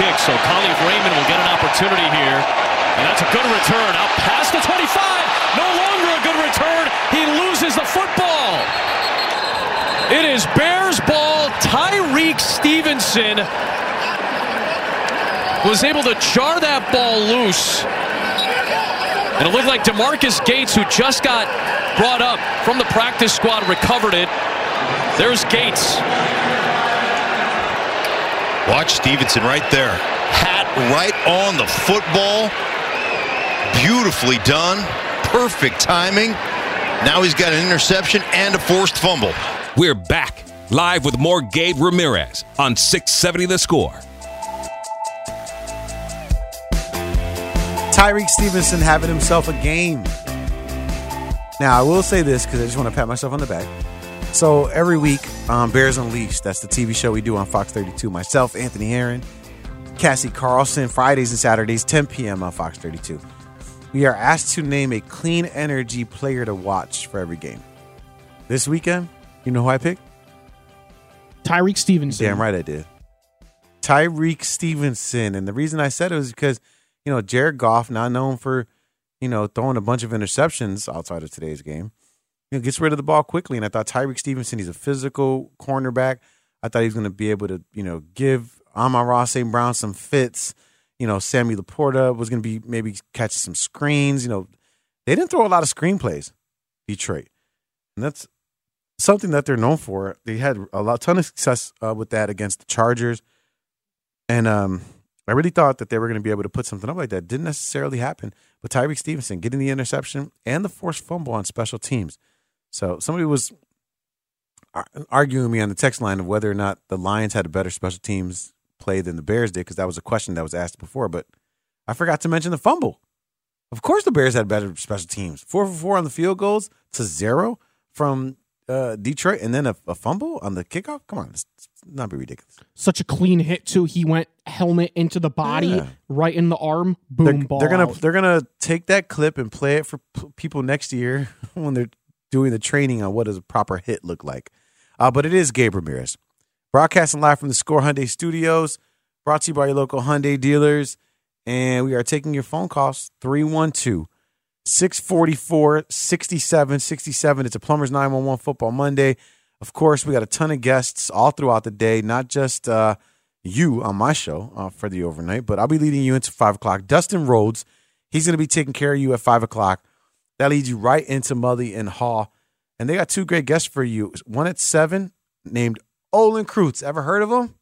kick, so Kalif Raymond will get an opportunity here. And that's a good return. Out past the 25. No longer a good return. He loses the football. It is Bears ball. Tyrique Stevenson was able to jar that ball loose. And it looked like Demarcus Gates, who just got brought up from the practice squad, recovered it. There's Gates. Watch Stevenson right there. Hat right on the football. Beautifully done. Perfect timing. Now he's got an interception and a forced fumble. We're back live with more Gabe Ramirez on 670 The Score. Tyrique Stevenson having himself a game. Now, I will say this because I just want to pat myself on the back. So every week, um, Bears Unleashed, that's the TV show we do on Fox 32. Myself, Anthony Herron, Cassie Carlson, Fridays and Saturdays, 10 p.m. on Fox 32. We are asked to name a clean energy player to watch for every game. This weekend, you know who I picked? Tyrique Stevenson. Damn right I did. Tyrique Stevenson. And the reason I said it was because, you know, Jared Goff, not known for, you know, throwing a bunch of interceptions outside of today's game, you know, gets rid of the ball quickly. And I thought Tyrique Stevenson, he's a physical cornerback. I thought he was going to be able to, you know, give Amon-Ra St. Brown some fits. You know, Sammy Laporta was going to be maybe catching some screens. You know, they didn't throw a lot of screenplays, Detroit. And that's something that they're known for. They had a lot, ton of success uh, with that against the Chargers. And um, I really thought that they were going to be able to put something up like that. Didn't necessarily happen. But Tyrique Stevenson getting the interception and the forced fumble on special teams. So somebody was arguing me on the text line of whether or not the Lions had a better special teams play than the Bears did because that was a question that was asked before. But I forgot to mention the fumble. Of course, the Bears had better special teams. Four for four on the field goals to zero from uh, Detroit, and then a, a, fumble on the kickoff. Come on, it's, it's not be ridiculous. Such a clean hit too. He went helmet into the body, yeah. right in the arm. Boom, they're, ball. They're gonna out. they're gonna take that clip and play it for p- people next year when they're doing the training on what does a proper hit look like. Uh, but it is Gabe Ramirez. Broadcasting live from the Score Hyundai Studios, brought to you by your local Hyundai dealers. And we are taking your phone calls 312 644 6767. It's a Plumbers 911 Football Monday. Of course, we got a ton of guests all throughout the day, not just uh, you on my show uh, for the overnight, but I'll be leading you into 5 o'clock. Dustin Rhodes, he's going to be taking care of you at 5 o'clock. That leads you right into Mully and Haugh. And they got two great guests for you. One at 7 named Olin Kreutz. Ever heard of him?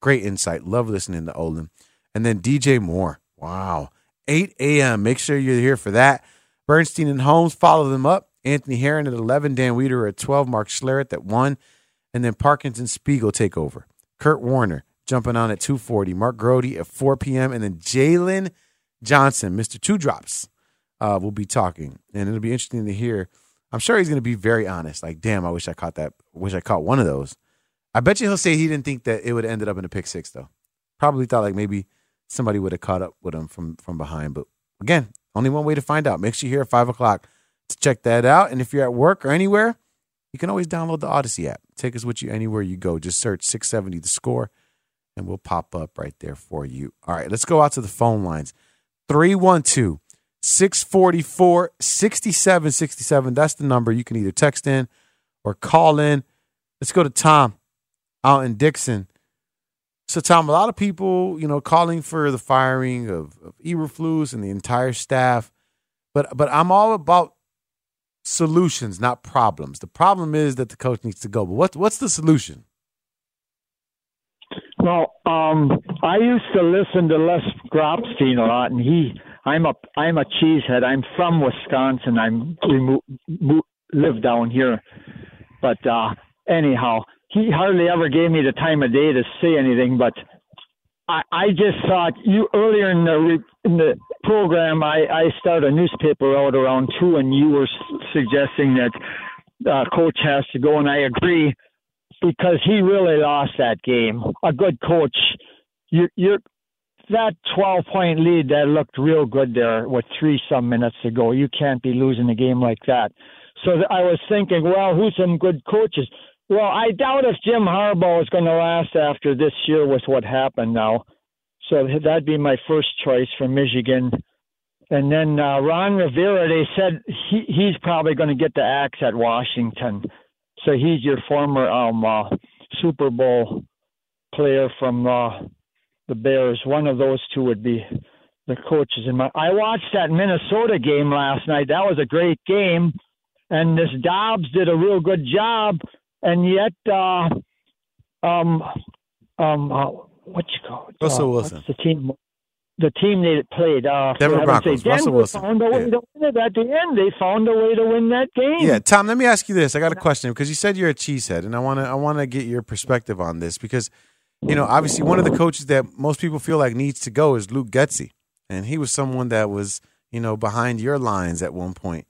Great insight. Love listening to Olin. And then DJ Moore. Wow. 8 a.m. Make sure you're here for that. Bernstein and Holmes follow them up. Anthony Herron at 11, Dan Wiederer at 12, Mark Schlereth at 1, and then Parkins and Spiegel take over. Kurt Warner jumping on at 2.40, Mark Grote at 4 p.m., and then Jaylon Johnson, Mr. Two Drops, uh, will be talking. And it'll be interesting to hear. I'm sure he's going to be very honest. Like, damn, I wish I caught that. Wish I caught one of those. I bet you he'll say he didn't think that it would have ended up in a pick six, though. Probably thought like maybe somebody would have caught up with him from from behind. But again, only one way to find out. Make sure you're here at five o'clock to check that out. And if you're at work or anywhere, you can always download the Audacy app. Take us with you anywhere you go. Just search 670 the score and we'll pop up right there for you. All right, let's go out to the phone lines. 312 644 6767. That's the number. You can either text in or call in. Let's go to Tom out in Dixon. So, Tom, a lot of people, you know, calling for the firing of, of Eberflus and the entire staff, but but I'm all about solutions, not problems. The problem is that the coach needs to go. But what's what's the solution? Well, um, I used to listen to Les Grobstein a lot, and he, I'm a, I'm a cheesehead. I'm from Wisconsin. I'm we mo- mo- live down here, but uh, anyhow, he hardly ever gave me the time of day to say anything. But I, I just thought you earlier in the re- in the program, I, I started a newspaper out around two, and you were suggesting that uh, coach has to go, and I agree because he really lost that game. A good coach, you you're that 12 point lead that looked real good there with three some minutes to go. You can't be losing a game like that. So I was thinking, well, who's some good coaches? Well, I doubt if Jim Harbaugh is going to last after this year with what happened now. So that'd be my first choice for Michigan. And then uh, Ron Rivera, they said he, he's probably going to get the axe at Washington. So he's your former um, uh, Super Bowl player from uh, the Bears. One of those two would be the coaches. In my, I watched that Minnesota game last night. That was a great game, and this Dobbs did a real good job. And yet, uh, um, um, uh, what you call Russell Wilson. The team? the team they played. Uh, Denver Broncos. Denver Russell Wilson. found a way Yeah. to win it at the end. They found a way to win that game. Yeah, Tom. Let me ask you this. I got a question because you said you're a cheesehead, and I want to I want to get your perspective on this because you know obviously one of the coaches that most people feel like needs to go is Luke Getsy, and he was someone that was you know behind your lines at one point.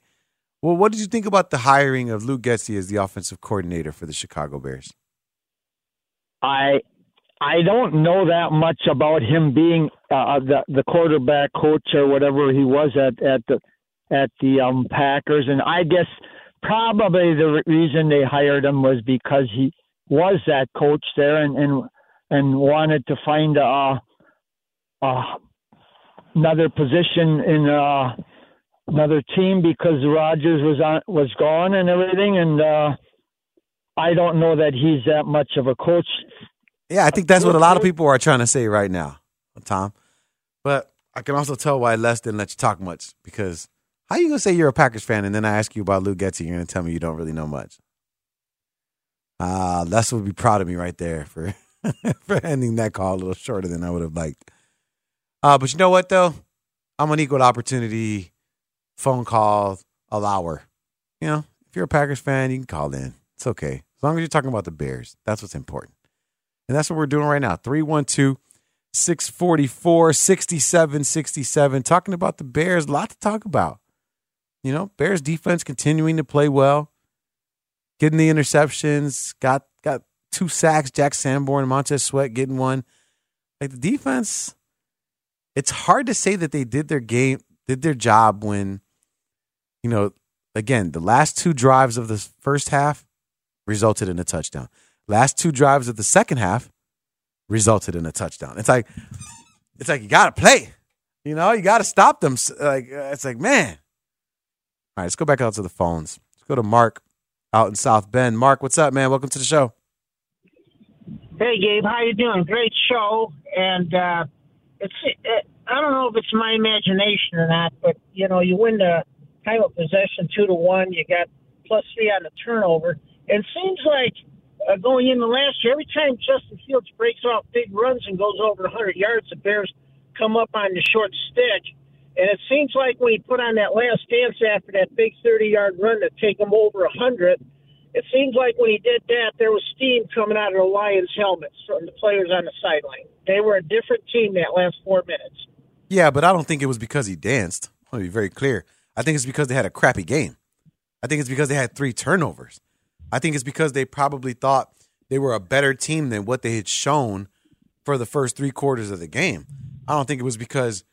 Well, what did you think about the hiring of Luke Getsy as the offensive coordinator for the Chicago Bears? I I don't know that much about him being uh, the the quarterback coach or whatever he was at at the at the um Packers, and I guess probably the reason they hired him was because he was that coach there and and and wanted to find a, a another position in uh another team because Rodgers was on was gone and everything and uh I don't know that he's that much of a coach Yeah, I think that's what a lot of people are trying to say right now, Tom. But I can also tell why Les didn't let you talk much because how you gonna say you're a Packers fan and then I ask you about Luke Getsy, you're gonna tell me you don't really know much. Ah, Les would be proud of me right there for for ending that call a little shorter than I would have liked. Uh, but you know what though? I'm an equal opportunity phone call allower. You know, if you're a Packers fan, you can call in. It's okay. As long as you're talking about the Bears. That's what's important. And that's what we're doing right now. 312 644 6767. Talking about the Bears. A lot to talk about. You know, Bears defense continuing to play well, getting the interceptions, got got two sacks, Jack Sanborn, Montez Sweat getting one. Like the defense, it's hard to say that they did their game, did their job when, you know, again, the last two drives of the first half resulted in a touchdown. Last two drives of the second half resulted in a touchdown. It's like it's like you got to play. You know, you got to stop them. Like uh, it's like, man. All right, let's go back out to the phones. Let's go to Mark out in South Bend. Mark, what's up, man? Welcome to the show. Hey, Gabe, how you doing? Great show, and uh, it's it, I don't know if it's my imagination or not, but you know, you win the time of possession two to one. You got plus three on the turnover. And it seems like uh, going into last year, every time Justin Fields breaks off big runs and goes over 100 yards, the Bears come up on the short stick. And it seems like when he put on that last dance after that big 30 yard run to take him over 100, it seems like when he did that, there was steam coming out of the Lions' helmets from the players on the sideline. They were a different team that last four minutes. Yeah, but I don't think it was because he danced. I want to be very clear. I think it's because they had a crappy game. I think it's because they had three turnovers. I think it's because they probably thought they were a better team than what they had shown for the first three quarters of the game. I don't think it was because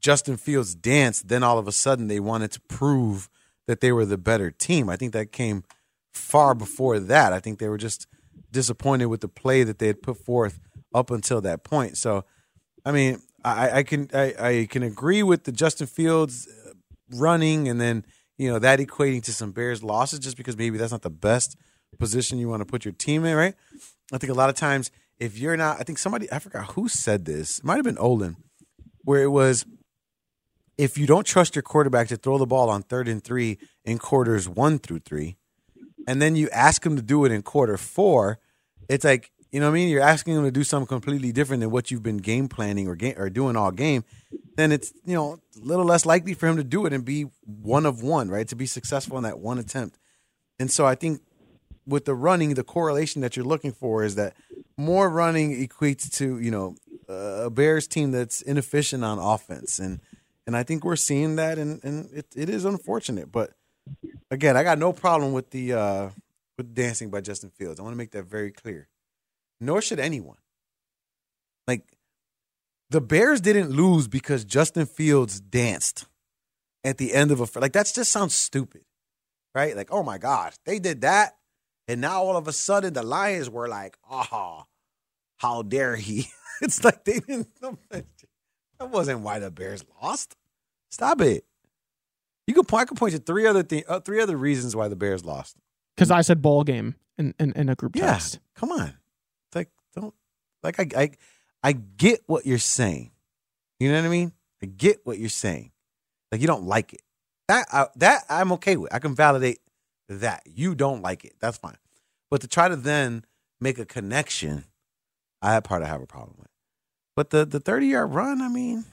Justin Fields danced, then all of a sudden they wanted to prove that they were the better team. I think that came far before that. I think they were just disappointed with the play that they had put forth up until that point. So, I mean, I, I can I, I can agree with the Justin Fields uh, running and then you know that equating to some Bears losses just because maybe that's not the best position you want to put your team in, right? I think a lot of times if you're not, I think somebody I forgot who said this. It might have been Olin, where it was if you don't trust your quarterback to throw the ball on third and three in quarters one through three, and then you ask him to do it in quarter four, it's like you know what I mean. You're asking him to do something completely different than what you've been game planning or game or doing all game. Then it's you know a little less likely for him to do it and be one of one, right? To be successful in that one attempt. And so I think with the running, the correlation that you're looking for is that more running equates to you know a Bears team that's inefficient on offense, and and I think we're seeing that, and and it, it is unfortunate. But again, I got no problem with the uh, with dancing by Justin Fields. I want to make that very clear. Nor should anyone. Like the Bears didn't lose because Justin Fields danced at the end of a like that just sounds stupid, right? Like oh my gosh, they did that, and now all of a sudden the Lions were like, oh, how dare he? it's like they didn't. That wasn't why the Bears lost. Stop it. You could point. I could point to three other thing, uh, three other reasons why the Bears lost. Because I said ball game in, in, in a group Yeah, text. come on. It's like don't like I I I get what you're saying. You know what I mean? I get what you're saying. Like you don't like it. That I, that I'm okay with. I can validate that you don't like it. That's fine. But to try to then make a connection, I part I have a problem with. But the the 30 yard run, I mean,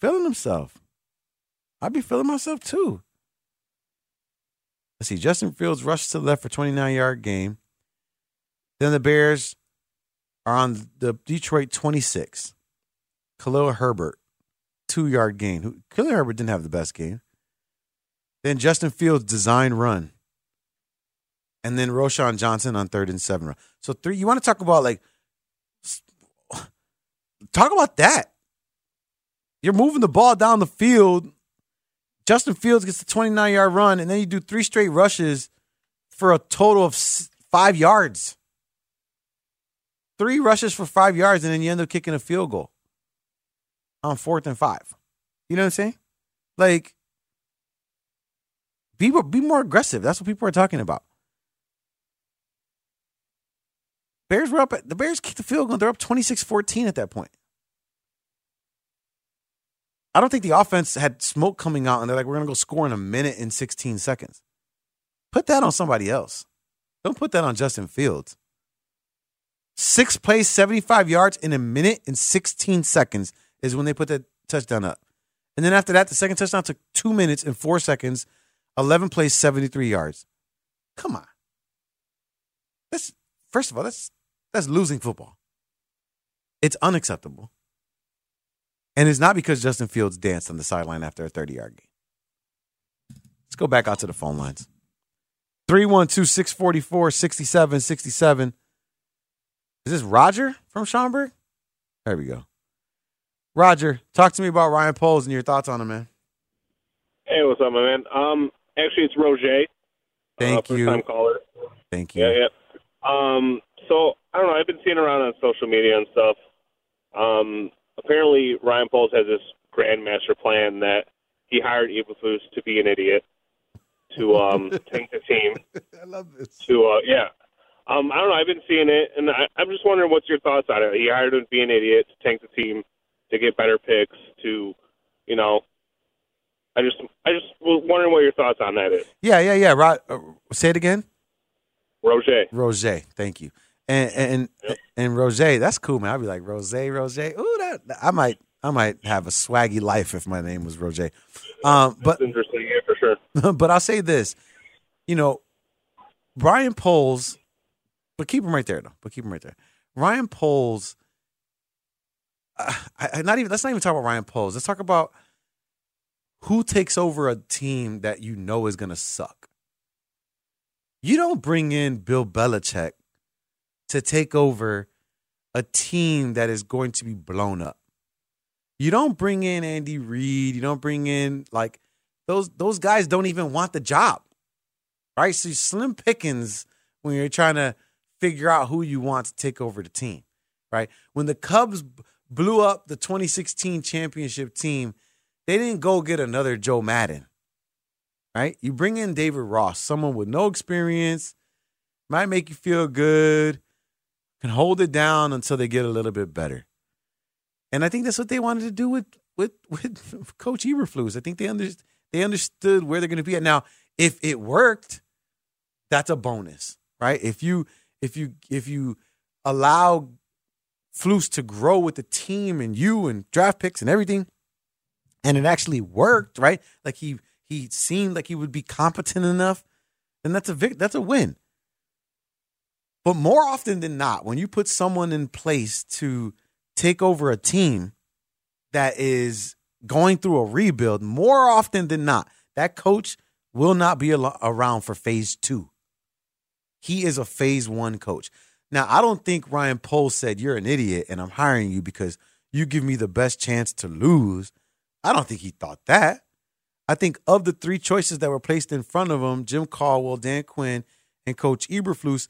feeling himself. I'd be feeling myself too. Let's see. Justin Fields rushes to the left for 29 yard game. Then the Bears are on the Detroit 26. Khalil Herbert, two yard gain. Khalil Herbert didn't have the best game. Then Justin Fields design run. And then Roschon Johnson on third and seven run. So three. You want to talk about like talk about that. You're moving the ball down the field. Justin Fields gets the 29 yard run, and then you do three straight rushes for a total of five yards. Three rushes for five yards, and then you end up kicking a field goal on fourth and five. You know what I'm saying? Like, be, be more aggressive. That's what people are talking about. Bears were up at the Bears kicked the field goal. They're up 26-14 at that point. I don't think the offense had smoke coming out and they're like, we're gonna go score in a minute and 16 seconds. Put that on somebody else. Don't put that on Justin Fields. Six plays, 75 yards in a minute and 16 seconds is when they put that touchdown up. And then after that, the second touchdown took two minutes and four seconds, 11 plays, 73 yards. Come on. That's, first of all, that's, that's losing football. It's unacceptable. And it's not because Justin Fields danced on the sideline after a 30 yard game. Let's go back out to the phone lines. 312 644 6767. Is this Roger from Schaumburg? There we go. Roger, talk to me about Ryan Poles and your thoughts on him, man. Hey, what's up, my man? Um, actually, it's Roger. Thank uh, first you. time caller. Thank you. Yeah, yeah. Um, so I don't know. I've been seeing around on social media and stuff. Um, apparently, Ryan Poles has this grandmaster plan that he hired Eberflus to be an idiot to um tank the team. I love this. To uh, yeah. Um, I don't know. I've been seeing it, and I, I'm just wondering what's your thoughts on it. He hired him to be an idiot to tank the team to get better picks. To, you know, I just I just was wondering what your thoughts on that is. Yeah, yeah, yeah. Ro- uh, say it again. Roger. Roger, thank you. And and and Roger, that's cool, man. I'd be like Roger, Roger. Ooh, that I might I might have a swaggy life if my name was Roger. Um, but That's interesting, yeah, for sure. but I'll say this, you know, Brian Poles, but keep him right there though. But keep him right there. Ryan Poles. Uh, I, I not even let's not even talk about Ryan Poles. Let's talk about who takes over a team that you know is gonna suck. You don't bring in Bill Belichick to take over a team that is going to be blown up. You don't bring in Andy Reid. You don't bring in like those those guys don't even want the job. Right? So slim pickings when you're trying to figure out who you want to take over the team. Right? When the Cubs blew up the 2016 championship team, they didn't go get another Joe Maddon. Right? You bring in David Ross, someone with no experience, might make you feel good, can hold it down until they get a little bit better. And I think that's what they wanted to do with with with Coach Eberflus. I think they under, They understood where they're going to be at. Now, if it worked, that's a bonus, right? If you if you if you allow Flus to grow with the team and you and draft picks and everything, and it actually worked, right? Like he he seemed like he would be competent enough, then that's a vic- that's a win. But more often than not, when you put someone in place to take over a team that is going through a rebuild, more often than not, that coach will not be around for phase two. He is a phase one coach. Now, I don't think Ryan Poles said, You're an idiot and I'm hiring you because you give me the best chance to lose. I don't think he thought that. I think of the three choices that were placed in front of him Jim Caldwell, Dan Quinn, and Coach Eberflus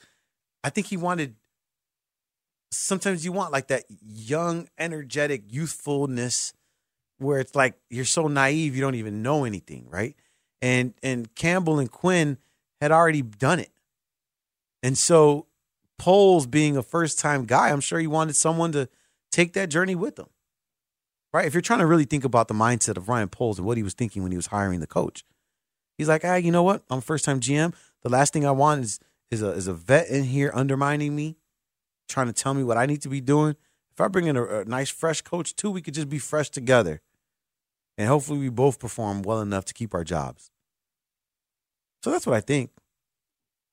I think he wanted. Sometimes you want like that young, energetic youthfulness, where it's like you're so naive you don't even know anything, right? And and Campbell and Quinn had already done it, and so Poles being a first time guy, I'm sure he wanted someone to take that journey with him, right? If you're trying to really think about the mindset of Ryan Poles and what he was thinking when he was hiring the coach, he's like, ah, you know what? I'm first time GM. The last thing I want is is a is a vet in here undermining me, trying to tell me what I need to be doing. If I bring in a, a nice fresh coach too, we could just be fresh together, and hopefully we both perform well enough to keep our jobs. So that's what I think,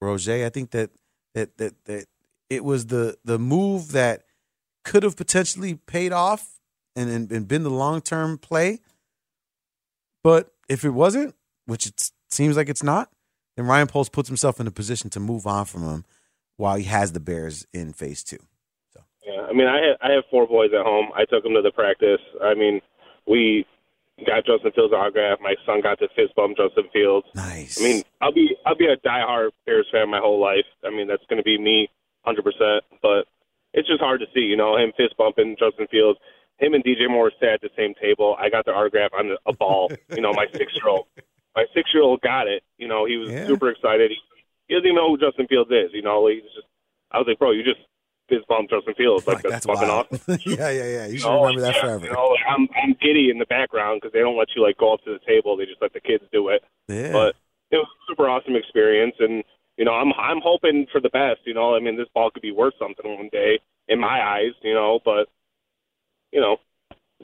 Roger. I think that that that that it was the the move that could have potentially paid off and and, and been the long term play. But if it wasn't, which it seems like it's not, then Ryan Poles puts himself in a position to move on from him while he has the Bears in phase two. So. Yeah, I mean, I have, I have four boys at home. I took them to the practice. I mean, we got Justin Fields autograph. My son got to fist bump Justin Fields. Nice. I mean, I'll be I'll be a diehard Bears fan my whole life. I mean, that's going to be me, hundred percent. But it's just hard to see, you know, him fist bumping Justin Fields. Him and DJ Moore sat at the same table. I got the autograph on a ball. you know, my six year old my six year old got it. You know, he was Yeah. super excited. He, he doesn't even know who Justin Fields is. You know, he's just. I was like, bro, you just fist bumped Justin Fields. Like, Like, that's, that's fucking wild. awesome. yeah, yeah, yeah. You should know, remember that yeah, forever. You know, I'm I'm giddy in the background because they don't let you like go up to the table. They just let the kids do it. yeah. But it was a super awesome experience, and you know, I'm I'm hoping for the best. You know, I mean, this ball could be worth something one day in my eyes. You know, but you know,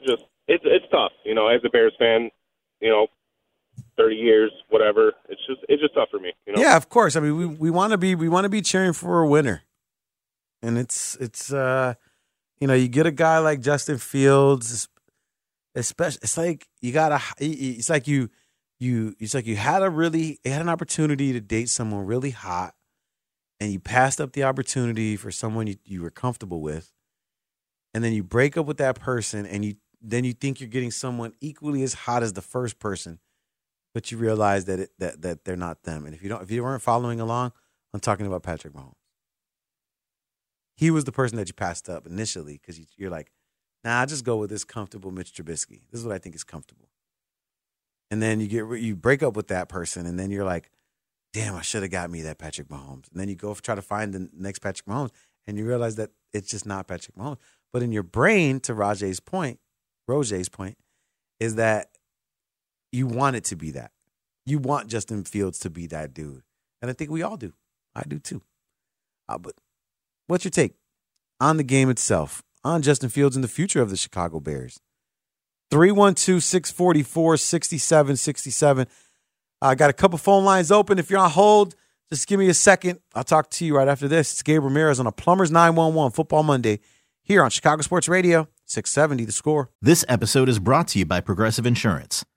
just it's it's tough. You know, as a Bears fan, you know, thirty years, whatever. It's just it's just tough for me. You know. Yeah, of course. I mean, we we want to be we want to be cheering for a winner, and it's it's uh, you know, you get a guy like Justin Fields, especially. It's like you got to. It's like you you. It's like you had a really you had an opportunity to date someone really hot, and you passed up the opportunity for someone you, you were comfortable with, and then you break up with that person, and you then you think you're getting someone equally as hot as the first person but you realize that it, that that they're not them. And if you don't, if you weren't following along, I'm talking about Patrick Mahomes. He was the person that you passed up initially because you, you're like, nah, I just go with this comfortable Mitch Trubisky. This is what I think is comfortable. And then you get you break up with that person, and then you're like, damn, I should have got me that Patrick Mahomes. And then you go try to find the next Patrick Mahomes, and you realize that it's just not Patrick Mahomes. But in your brain, to Rajay's point, Roger's point, is that you want it to be that. You want Justin Fields to be that dude. And I think we all do. I do too. Uh, but what's your take on the game itself, on Justin Fields and the future of the Chicago Bears? 312 644 6767. I got a couple phone lines open. If you're on hold, just give me a second. I'll talk to you right after this. It's Gabe Ramirez on a Plumbers 911 Football Monday here on Chicago Sports Radio, 670 The Score. This episode is brought to you by Progressive Insurance.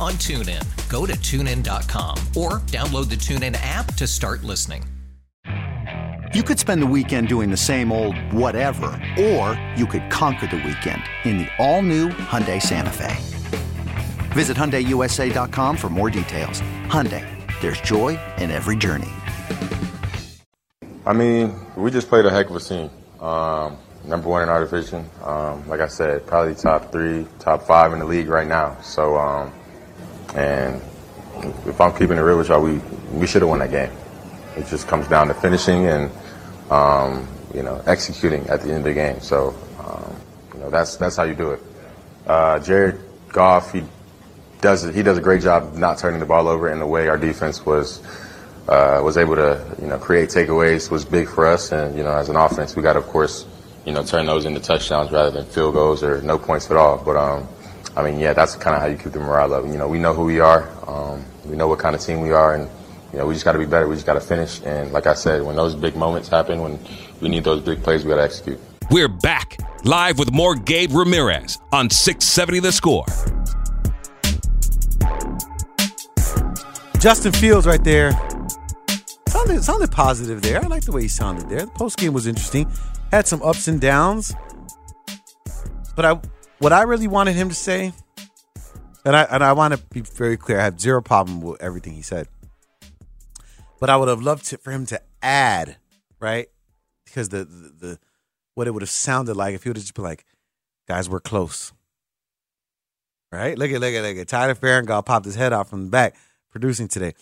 on TuneIn. Go to tunein.com or download the TuneIn app to start listening. You could spend the weekend doing the same old whatever, or you could conquer the weekend in the all-new Hyundai Santa Fe. Visit HyundaiUSA.com for more details. Hyundai, there's joy in every journey. I mean, we just played a heck of a team. Um, number one in our division. Um, like I said, probably top three, top five in the league right now. So, um, and if I'm keeping it real with y'all, we, we should have won that game. It just comes down to finishing and, um, you know, executing at the end of the game. So, um, you know, that's, that's how you do it. Uh, Jared Goff, he does, he does a great job not turning the ball over in the way our defense was, uh, was able to, you know, create takeaways was big for us. And, you know, as an offense, we got to, of course, you know, turn those into touchdowns rather than field goals or no points at all. But, um, I mean, yeah, that's kind of how you keep the morale up. You know, we know who we are. Um, we know what kind of team we are. And, you know, we just got to be better. We just got to finish. And like I said, when those big moments happen, when we need those big plays, we got to execute. We're back live with more Gabe Ramirez on 670 The Score. Justin Fields right there. Sounded, sounded positive there. I like the way he sounded there. The post game was interesting. Had some ups and downs. But I what I really wanted him to say, and I and I want to be very clear, I have zero problem with everything he said. But I would have loved to, for him to add, right? Because the, the the what it would have sounded like if he would have just been like, guys, we're close. Right? Look at look at look at Tyler Farringall popped his head off from the back producing today.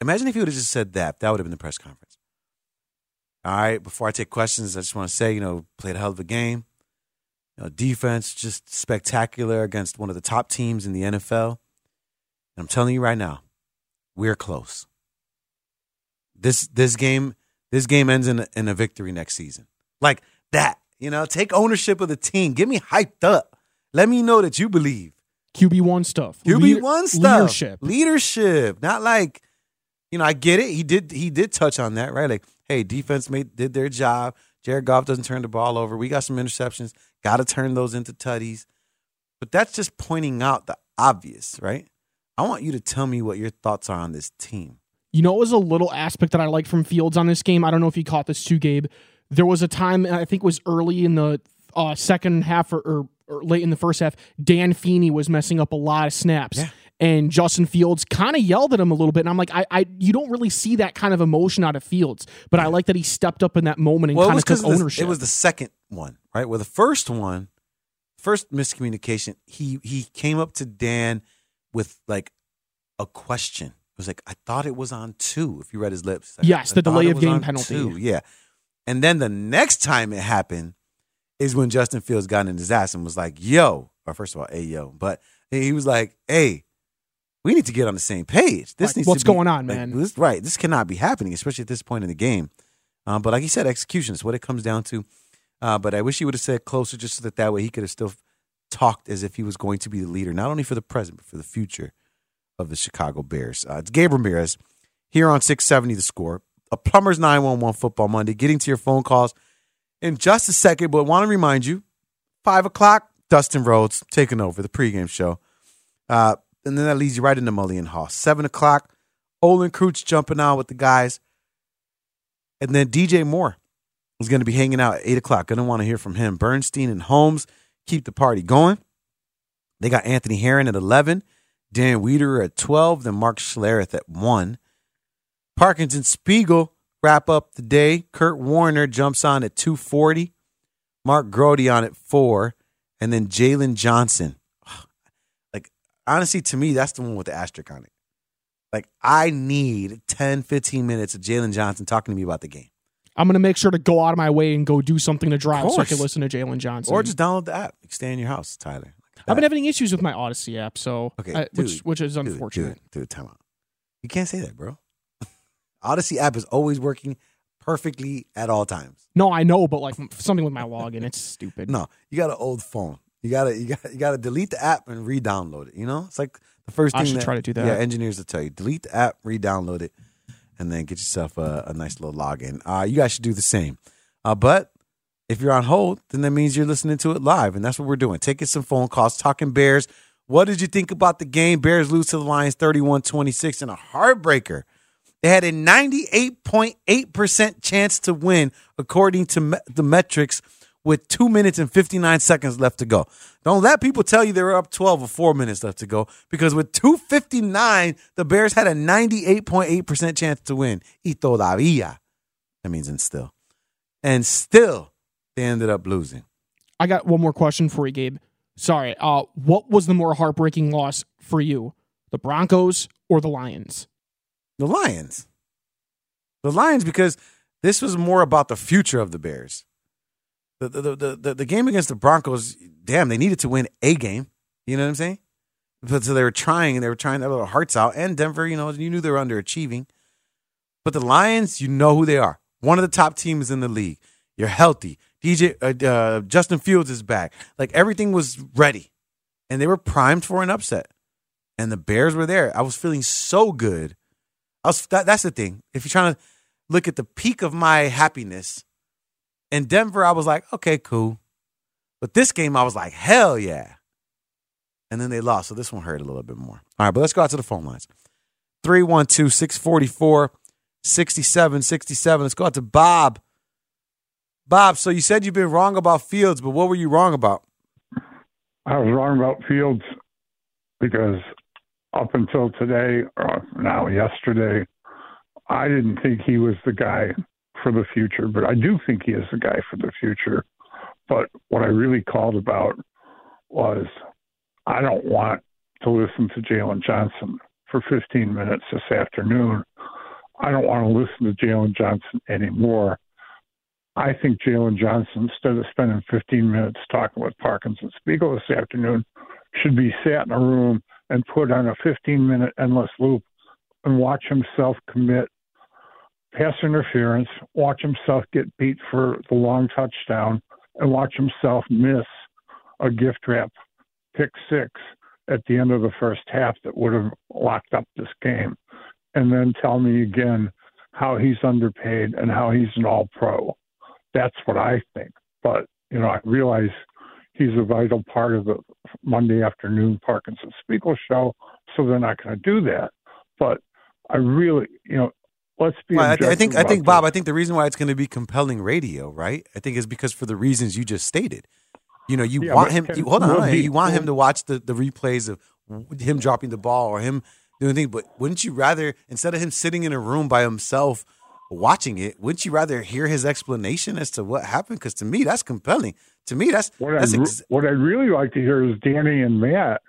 Imagine if he would have just said that. That would have been the press conference. All right. Before I take questions, I just want to say, you know, played a hell of a game. Know, defense just spectacular against one of the top teams in the NFL. And I'm telling you right now, we're close. This this game this game ends in a, in a victory next season. Like that. You know, take ownership of the team. Get me hyped up. Let me know that you believe. QB one stuff. QB Leader- one stuff. Leadership. Leadership. Not like, you know, I get it. He did he did touch on that, right? Like, hey, defense made did their job. Jared Goff doesn't turn the ball over. We got some interceptions. Got to turn those into tutties. But that's just pointing out the obvious, right? I want you to tell me what your thoughts are on this team. You know, it was a little aspect that I liked from Fields on this game. I don't know if you caught this too, Gabe. There was a time, I think it was early in the uh, second half or, or, or late in the first half, Dan Feeney was messing up a lot of snaps. And Justin Fields kind of yelled at him a little bit. And I'm like, I, I, you don't really see that kind of emotion out of Fields, but I like that he stepped up in that moment and Well, kind of took of the- ownership. it was the second one, right? Well, the first one, first miscommunication, he he came up to Dan with like a question. It was like, I thought it was on two. If you read his lips, Like, Yes, I the delay of game penalty. two. Yeah, and then the next time it happened is when Justin Fields got in his ass and was like, "Yo," or first of all, "Hey, yo," but he was like, "Hey." We need to get on the same page. This Like, needs what's to be- going on, like, man? This, right. This cannot be happening, especially at this point in the game. Um, but like you said, execution is what it comes down to. Uh, but I wish he would have said closer, just so that that way he could have still talked as if he was going to be the leader, not only for the present but for the future of the Chicago Bears. Uh, it's Gabe Ramirez here on 670 The Score, a Plumbers 911 Football Monday. Getting to your phone calls in just a second, but want to remind you, five o'clock, Dustin Rhodes taking over the pregame show. Uh, and then that leads you right into Mully and Haugh. Seven o'clock, Olin Kreutz jumping out with the guys. And then DJ Moore is going to be hanging out at 8 o'clock. Going to want to hear from him. Bernstein and Holmes keep the party going. They got Anthony Herron at 11, Dan Wiederer at 12, then Mark Schlereth at 1. Parkins and Spiegel wrap up the day. Kurt Warner jumps on at 240. Mark Grote on at 4. And then Jaylon Johnson. Honestly, to me, that's the one with the asterisk on it. Like, I need 10, 15 minutes of Jaylon Johnson talking to me about the game. I'm going to make sure to go out of my way and go do something to drive so I can listen to Jaylon Johnson. Or just download the app. Stay in your house, Tyler. I've been having issues with my Audacy app, so Okay, I- which dude, which is unfortunate. Dude, dude, time out. You can't say that, bro. Audacy app is always working perfectly at all times. No, I know, but like something with my login, it's stupid. No, you got an old phone. You gotta you got you gotta delete the app and re-download it. You know, it's like the first thing. I should that, try to do that. Yeah, engineers will tell you delete the app, re-download it, and then get yourself a, a nice little login. Uh, you guys should do the same. Uh, but if you're on hold, then that means you're listening to it live, and that's what we're doing. Taking some phone calls, talking Bears. What did you think about the game? Bears lose to the Lions 31 26 in a heartbreaker. They had a 98.8% chance to win, according to me- the metrics, with two minutes and 59 seconds left to go. Don't let people tell you they were up 12 or four minutes left to go, because with 259, the Bears had a 98.8% chance to win. Y todavía. That means and still. And still, they ended up losing. I got one more question for you, Gabe. Sorry. Uh, what was the more heartbreaking loss for you, the Broncos or the Lions? The Lions. The Lions, because this was more about the future of the Bears. The the the game against the Broncos, damn, they needed to win a game. You know what I'm saying? But so they were trying, and they were trying their little hearts out. And Denver, you know, you knew they were underachieving. But the Lions, you know who they are. One of the top teams in the league. You're healthy. DJ uh, uh, Justin Fields is back. Like everything was ready, and they were primed for an upset. And the Bears were there. I was feeling so good. I was that, that's the thing. If you're trying to look at the peak of my happiness in Denver, I was like, okay, cool. But this game, I was like, hell yeah. And then they lost, so this one hurt a little bit more. All right, but let's go out to the phone lines. 312 644 6767. Let's go out to Bob. Bob, so you said you've been wrong about Fields, but what were you wrong about? I was wrong about Fields because up until today, or now yesterday, I didn't think he was the guy for the future, but I do think he is the guy for the future. But what I really called about was I don't want to listen to Jaylon Johnson for 15 minutes this afternoon. I don't want to listen to Jaylon Johnson anymore. I think Jaylon Johnson, instead of spending 15 minutes talking with Parkins and Spiegel this afternoon, should be sat in a room and put on a 15 minute endless loop and watch himself commit pass interference, watch himself get beat for the long touchdown, and watch himself miss a gift wrap pick six at the end of the first half that would have locked up this game. And then tell me again how he's underpaid and how he's an all pro. That's what I think. But, you know, I realize he's a vital part of the Monday afternoon Parkins and Spiegel show, so they're not going to do that. But I really, you know, let's be. Well, I, th- I think, I think, Bob, I think the reason why it's going to be compelling radio, right? I think is because for the reasons you just stated. You know, you Yeah, want him. You, hold on, on. you want him to watch the, the replays of him dropping the ball or him doing things. But wouldn't you rather, instead of him sitting in a room by himself watching it, wouldn't you rather hear his explanation as to what happened? Because to me, that's compelling. To me, that's What that's I'd, ex- what I'd really like to hear is Danny and Matt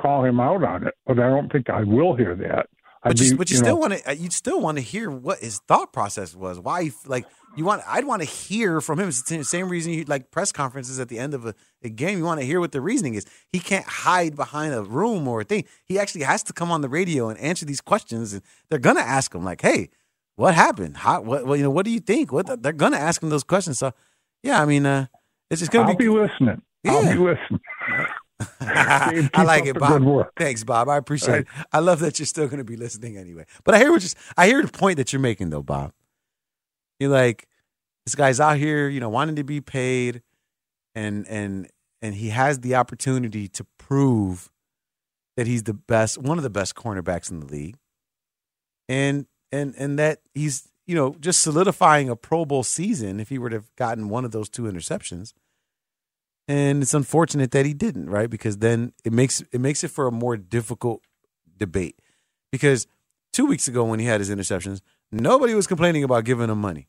call him out on it, but I don't think I will hear that. I'd But you, be- but you, you still want to. You'd still want to hear what his thought process was. Why, he, like you want? I'd want to hear from him. It's the same reason you like press conferences at the end of a, a game. You want to hear what the reasoning is. He can't hide behind a room or a thing. He actually has to come on the radio and answer these questions. And they're gonna ask him like, "Hey, what happened? How? What? what you know? What do you think? What? the- they're gonna ask him those questions. So, yeah, I mean, uh, it's just gonna I'll be listening. I'll be listening. I like it, Bob. Thanks, Bob. I appreciate it. I love that you're still going to be listening anyway. But I hear what you I hear the point that you're making though, Bob. You're like this guy's out here, you know, wanting to be paid, and and and he has the opportunity to prove that he's the best, one of the best cornerbacks in the league, and and and that he's you know just solidifying a Pro Bowl season if he were to have gotten one of those two interceptions and it's unfortunate that he didn't right? Because then it makes it makes it for a more difficult debate. Because two weeks ago when he had his interceptions nobody was complaining about giving him money.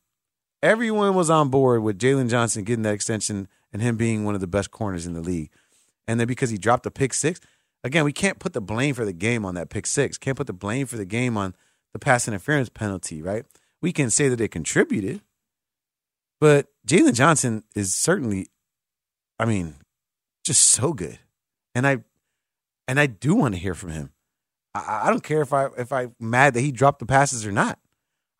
Everyone was on board with jaylon johnson getting that extension and him being one of the best corners in the league. And then because he dropped a pick six again we can't put the blame for the game on that pick six. Can't put the blame for the game on the pass interference penalty right? We can say that it contributed but jaylon johnson is certainly I mean, just so good. And I and I do want to hear from him. I, I don't care if I if I'm mad that he dropped the passes or not.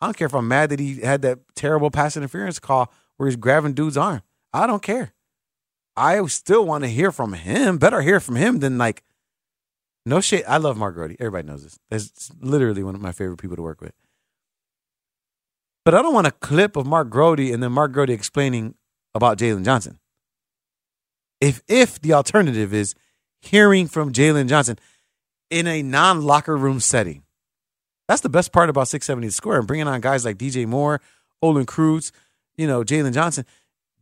I don't care if I'm mad that he had that terrible pass interference call where he's grabbing dude's arm. I don't care. I still want to hear from him. Better hear from him than like no shit. I love Mark Grote. Everybody knows this. That's literally one of my favorite people to work with. But I don't want a clip of Mark Grote and then Mark Grote explaining about Jaylon Johnson. If if the alternative is hearing from Jaylon Johnson in a non locker room setting, that's the best part about 670 The Score and bringing on guys like DJ Moore, Olin Kreutz, you know, Jaylon Johnson,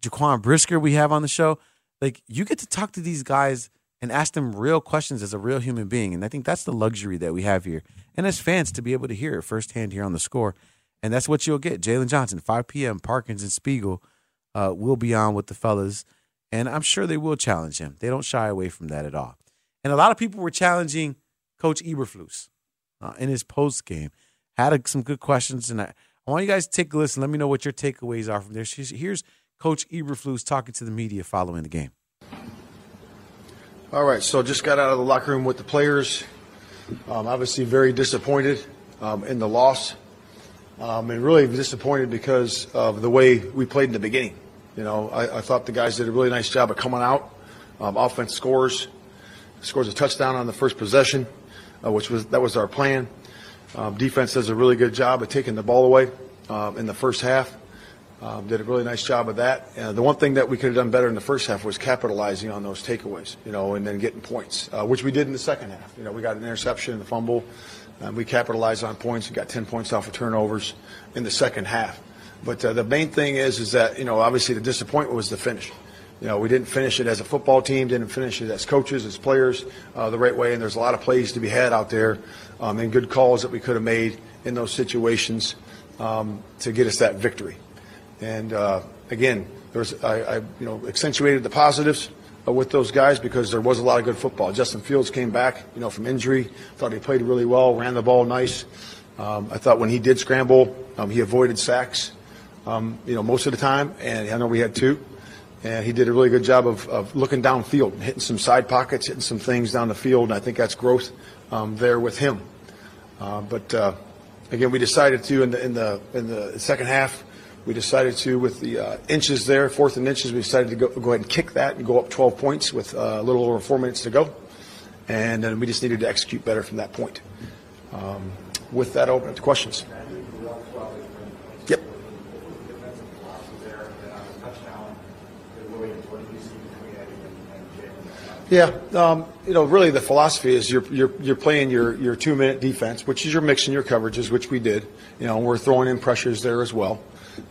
Jaquan Brisker we have on the show. Like you get to talk to these guys and ask them real questions as a real human being. And I think that's the luxury that we have here. And as fans to be able to hear it firsthand here on the score. And that's what you'll get. Jaylon Johnson, 5 p.m., Parkins and Spiegel uh, will be on with the fellas. And I'm sure they will challenge him. They don't shy away from that at all. And a lot of people were challenging Coach Eberflus uh, in his post game. Had a, some good questions. And I, I want you guys to take a listen. Let me know what your takeaways are from there. Here's Coach Eberflus talking to the media following the game. All right, so just got out of the locker room with the players. Um, obviously, very disappointed um, in the loss, um, and really disappointed because of the way we played in the beginning. You know, I, I thought the guys did a really nice job of coming out. Um, offense scores, scores a touchdown on the first possession, uh, which was that was our plan. Um, defense does a really good job of taking the ball away um, in the first half. Um, did a really nice job of that. Uh, the one thing that we could have done better in the first half was capitalizing on those takeaways, you know, and then getting points, uh, which we did in the second half. You know, we got an interception and a fumble. Um, we capitalized on points and got 10 points off of turnovers in the second half. But uh, the main thing is, is that you know, obviously the disappointment was the finish. You know, we didn't finish it as a football team, didn't finish it as coaches, as players, uh, the right way. And there's a lot of plays to be had out there, um, and good calls that we could have made in those situations um, to get us that victory. And uh, again, there's I, I, you know accentuated the positives uh, with those guys because there was a lot of good football. Justin Fields came back, you know, from injury. Thought he played really well, ran the ball nice. Um, I thought when he did scramble, um, he avoided sacks, um, you know, most of the time. And I know we had two. And he did a really good job of, of looking downfield, hitting some side pockets, hitting some things down the field. And I think that's growth um, there with him. Uh, but uh, again, we decided to in the in the in the second half we decided to, with the uh, inches there, fourth and inches, we decided to go, go, ahead and kick that and go up 12 points with uh, a little over four minutes to go. And then we just needed to execute better from that point. Um, with that, I'll open up to questions. Yeah, um, you know, really the philosophy is you're you're you're playing your your two minute defense, which is your mix and your coverages, which we did. You know, we're throwing in pressures there as well.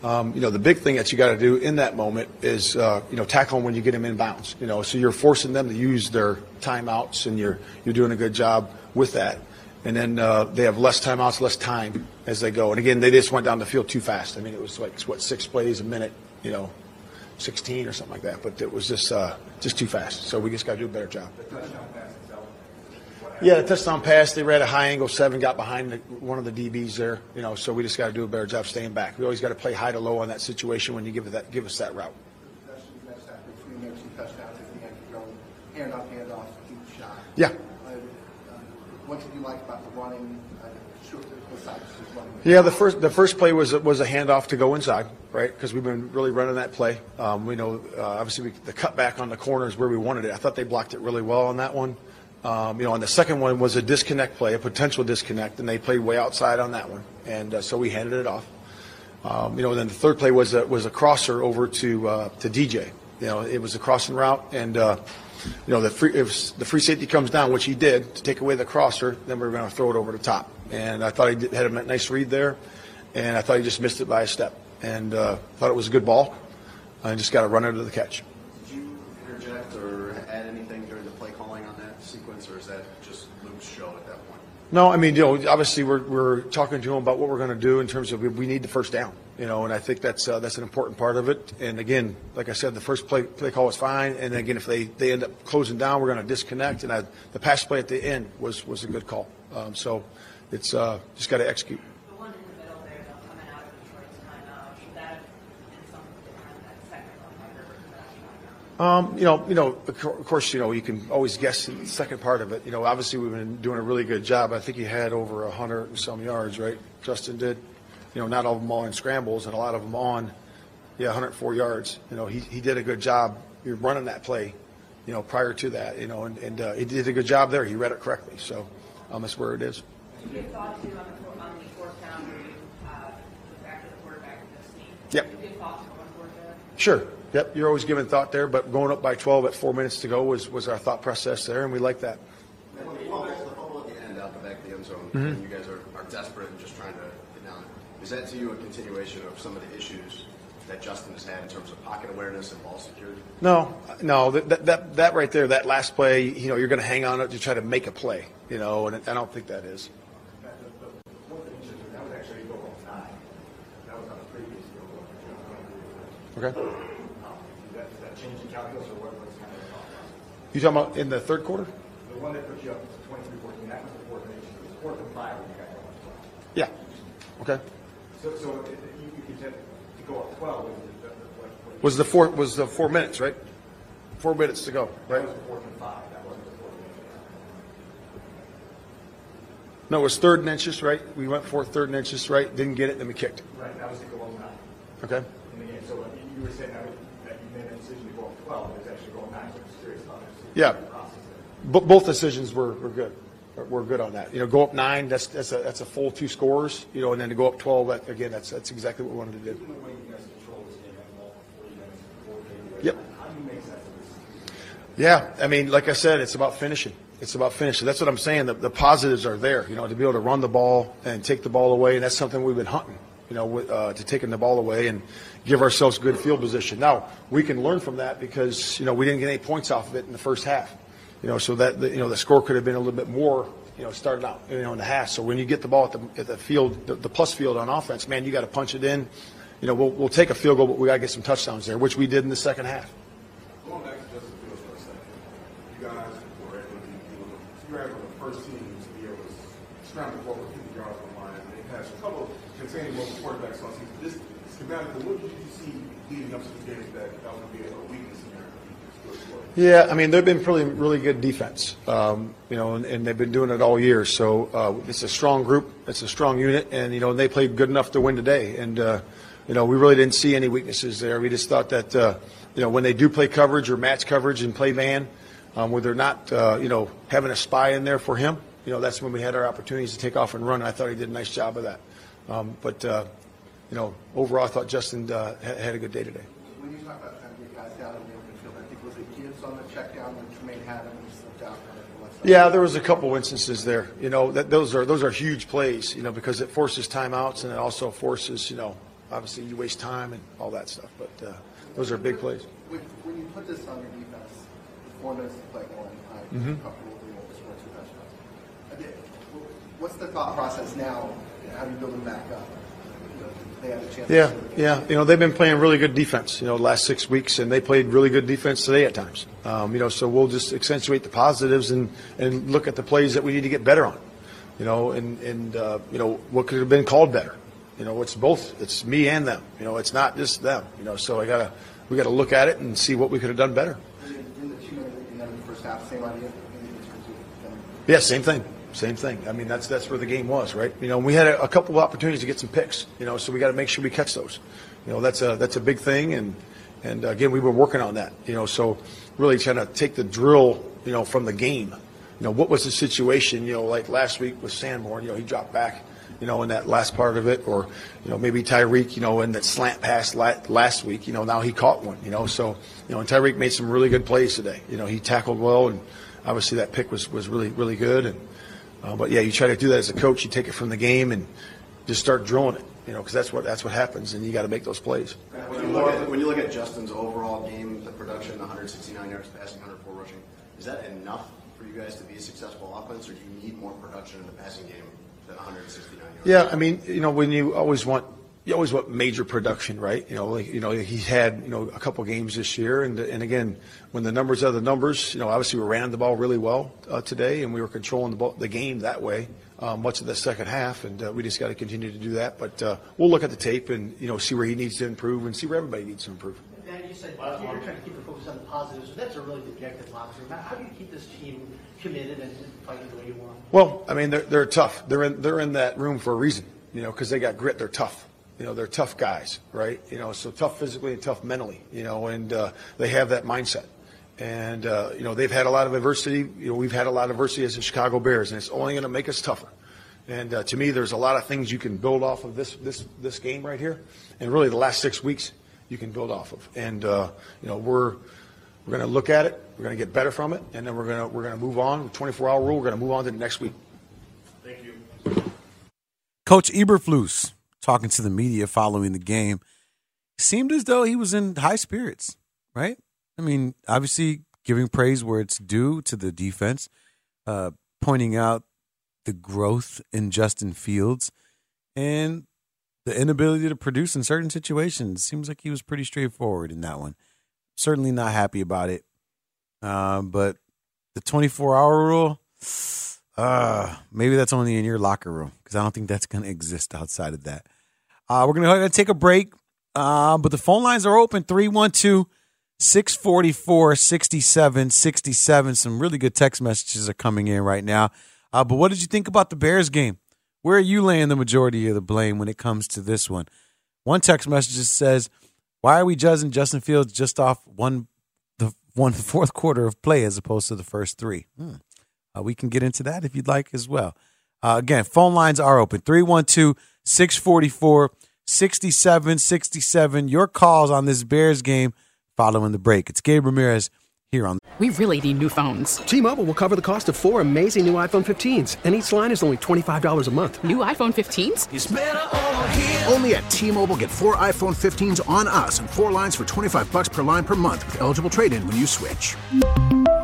Um, you know, the big thing that you got to do in that moment is, uh, you know, tackle them when you get them in bounds. You know, so you're forcing them to use their timeouts, and you're you're doing a good job with that. And then uh, they have less timeouts, less time as they go. And again, they just went down the field too fast. I mean, it was like what six plays a minute, you know, 16 or something like that. But it was just uh, just too fast. So we just got to do a better job. Yeah, the touchdown pass. They ran a high angle seven, got behind the, one of the DBs there. You know, so we just got to do a better job staying back. We always got to play high to low on that situation when you give it that give us that route. Hand off, hand off, deep shot. Yeah. Uh, what did you like about the running? Yeah, the first the first play was was a handoff to go inside, right? Because we've been really running that play. Um, we know uh, obviously we, the cutback on the corner is where we wanted it. I thought they blocked it really well on that one. Um, you know, and the second one was a disconnect play, a potential disconnect, and they played way outside on that one, and uh, so we handed it off. Um, you know, then the third play was a, was a crosser over to uh, to DJ. You know, it was a crossing route, and uh, you know the free if the free safety comes down, which he did, to take away the crosser, then we are going to throw it over the top. And I thought he did, had a nice read there, and I thought he just missed it by a step, and uh, thought it was a good ball. I just got to run to the catch. Did you interject or add anything during the play calling on that sequence, or is that just Luke's show at that point? No, I mean, you know, obviously we're, we're talking to him about what we're going to do in terms of we, we need the first down, you know, and I think that's uh, that's an important part of it. And again, like I said, the first play play call was fine, and again, if they, they end up closing down, we're going to disconnect. And I, the pass play at the end was was a good call. Um, so it's uh, just got to execute. Um, you know, you know, of course, you know, you can always guess the second part of it. You know, obviously we've been doing a really good job. I think he had over a hundred and some yards, right? Justin did. You know, not all of them all in scrambles, and a lot of them on, yeah, 104 yards. You know, he he did a good job. You're running that play, you know, prior to that, you know, and and uh, he did a good job there. He read it correctly, so um, that's where it is. Your thoughts too on the, on the fourth down where you, uh, the fact that the quarterback Yep. Sure. Yep. You're always giving thought there, but going up by 12 at four minutes to go was, was our thought process there, and we like that. The fumble, the fumble at the end out the back of the end zone, Mhm. and you guys are, are desperate and just trying to get down. Is that to you a continuation of some of the issues that Justin has had in terms of pocket awareness and ball security? No, no, that, that, that, that right there, that last play, you know, you're going to hang on it to try to make a play, you know, and I don't think that is. That was actually a goal of nine. That was on a previous goal. Okay. Is that, is that change in calculus or what, what's kind of the? You talking about in the third quarter? The one that put you up to twenty-three fourteen, that was the fourth and eight, it was fourth and five when you got going twelve. Yeah. Okay. So, so if you, you could to go up twelve, was it, the- what, what? Was the four, was the four minutes, right? Four minutes to go, right? That was the fourth and five, that wasn't the fourth and eight. No, it was third and inches, right? We went for third and inches, right? Didn't get it, then we kicked. Right, that was the goal of nine. Okay. And again, so uh, you- you were saying that, was- that you made a decision to go up twelve, but it's actually going nine, so I'm just curious about this. Yeah. process. Bo- both decisions were, were good. We're good on that. You know, go up nine, that's, that's a, that's a full two scores, you know, and then to go up 12, that, again, that's, that's exactly what we wanted to do. Given the way you guys control this game at ball for minutes before game, Yep. how do you make sense of this? Yeah, I mean, like I said, it's about finishing. It's about finishing. That's what I'm saying. The, the positives are there, you know, to be able to run the ball and take the ball away, and that's something we've been hunting, you know, with, uh, to taking the ball away and give ourselves good field position. Now, we can learn from that because, you know, we didn't get any points off of it in the first half, you know, so that, the, you know, the score could have been a little bit more, you know, starting out, you know, in the half. So when you get the ball at the, at the field, the, the plus field on offense, man, you got to punch it in. You know, we'll, we'll take a field goal, but we got to get some touchdowns there, which we did in the second half. Going back to Justin Fields for a second, you guys were able to, you were, first team to be able to scramble for over 50 yards the line. They've had trouble containing local quarterbacks on season. This schematically, what did you leading up to this game that that to be a weakness? Yeah, I mean they've been pretty really good defense, um, you know, and, and they've been doing it all year. So uh, it's a strong group, it's a strong unit, and you know they played good enough to win today. And uh, you know we really didn't see any weaknesses there. We just thought that uh, you know when they do play coverage or match coverage and play man, um, where they're not uh, you know having a spy in there for him, you know that's when we had our opportunities to take off and run. I thought he did a nice job of that. Um, but uh, you know overall, I thought Justin uh, had, a good day today. When you talk about guys down in the open field, I think was it Gibbs on the check down when Tremaine had him and he slipped out. Yeah, there was a couple instances there. You know, that those are those are huge plays. You know, because it forces timeouts and it also forces you know, obviously you waste time and all that stuff. But uh, those are big plays. When, when you put this on your defense, four minutes to play I'm Mhm. comfortable being able to score two touchdowns. What's the thought process now? How do you build them back up? They have a chance. Yeah, to yeah. You know, they've been playing really good defense. You know, the last six weeks, and they played really good defense today at times. Um, you know, so we'll just accentuate the positives and and look at the plays that we need to get better on. You know, and and uh, you know what could have been called better. You know, it's both. It's me and them. You know, it's not just them. You know, so I gotta we gotta look at it and see what we could have done better. In in the two in the first half, same idea. Maybe it's for two. Yeah, same thing. Same thing. I mean, that's that's where the game was, right? You know, we had a, a couple of opportunities to get some picks. You know, so we got to make sure we catch those. You know, that's a that's a big thing, and and again, we were working on that. You know, so really trying to take the drill, you know, from the game. You know, what was the situation? You know, like last week with Sanborn, you know, he dropped back, you know, in that last part of it, or you know, maybe Tyrique, you know, in that slant pass last week. You know, now he caught one. You know, so you know, and Tyrique made some really good plays today. You know, he tackled well, and obviously that pick was was really really good. And uh, but yeah, you try to do that as a coach. You take it from the game and just start drilling it. You know, because that's what that's what happens, and you got to make those plays. When you look at when you look at Justin's overall game, the production, 169 yards passing, 104 rushing, is that enough for you guys to be a successful offense, or do you need more production in the passing game than 169 yards? Yeah, I mean, you know, when you always want you always want major production, right? You know, like, you know, he's had you know a couple games this year, and and again, when the numbers are the numbers, you know, obviously we ran the ball really well uh, today, and we were controlling the ball, the game that way. Um, much of the second half, and uh, we just got to continue to do that. But uh, we'll look at the tape and you know see where he needs to improve and see where everybody needs to improve. Matt, you said you're trying to keep the focus on the positives, so that's a really objective locker room. How do you keep this team committed and and fighting the way you want? Well, I mean, they're, they're tough. They're in, they're in that room for a reason, you know, because they got grit. They're tough. You know, they're tough guys, right? You know, so tough physically and tough mentally, you know, and uh, they have that mindset. And, uh, you know, they've had a lot of adversity. You know, we've had a lot of adversity as the Chicago Bears, and it's only going to make us tougher. And uh, to me, there's a lot of things you can build off of this this this game right here, and really the last six weeks you can build off of. And uh, you know we're we're going to look at it, we're going to get better from it, and then we're going to we're going to move on. The 24 hour rule, we're going to move on to the next week. Thank you. Coach Eberflus talking to the media following the game seemed as though he was in high spirits, right? I mean, obviously giving praise where it's due to the defense, uh, pointing out the growth in Justin Fields and the inability to produce in certain situations. Seems like he was pretty straightforward in that one. Certainly not happy about it. Um, but the 24 hour rule, uh, maybe that's only in your locker room because I don't think that's going to exist outside of that. Uh, we're going to take a break. Uh, but the phone lines are open 312 644 6767. Some really good text messages are coming in right now. Uh, but what did you think about the Bears game? Where are you laying the majority of the blame when it comes to this one? One text message says, Why are we judging Justin Fields just off one the one fourth quarter of play as opposed to the first three? Hmm. Uh, we can get into that if you'd like as well. Uh, again, phone lines are open 312 644 6767. Your calls on this Bears game following the break. It's Gabe Ramirez here on. We really need new phones. T-Mobile will cover the cost of four amazing new iPhone 15s, and each line is only $25 a month. New iPhone 15s? Only at T-Mobile get four iPhone 15s on us and four lines for 25 bucks per line per month with eligible trade-in when you switch.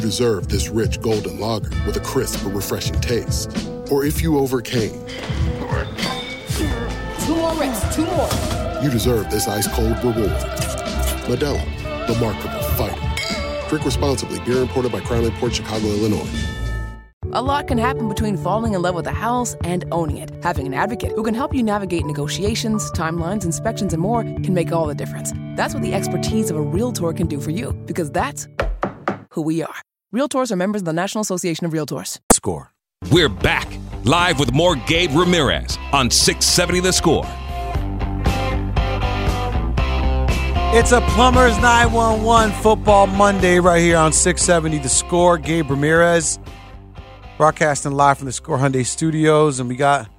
you deserve this rich golden lager with a crisp but refreshing taste. Or if you overcame, Two more reps, two more. you deserve this ice cold reward. Modelo, the Markable Fighter. Drink responsibly. Beer imported by Crown Port Chicago, Illinois. A lot can happen between falling in love with a house and owning it. Having an advocate who can help you navigate negotiations, timelines, inspections, and more can make all the difference. That's what the expertise of a Realtor can do for you, because that's who we are. Realtors are members of the National Association of Realtors. Score. We're back live with more Gabe Ramirez on 670 The Score. It's a Plumbers 911 Football Monday right here on 670 The Score. Gabe Ramirez broadcasting live from the Score Hyundai Studios, and we got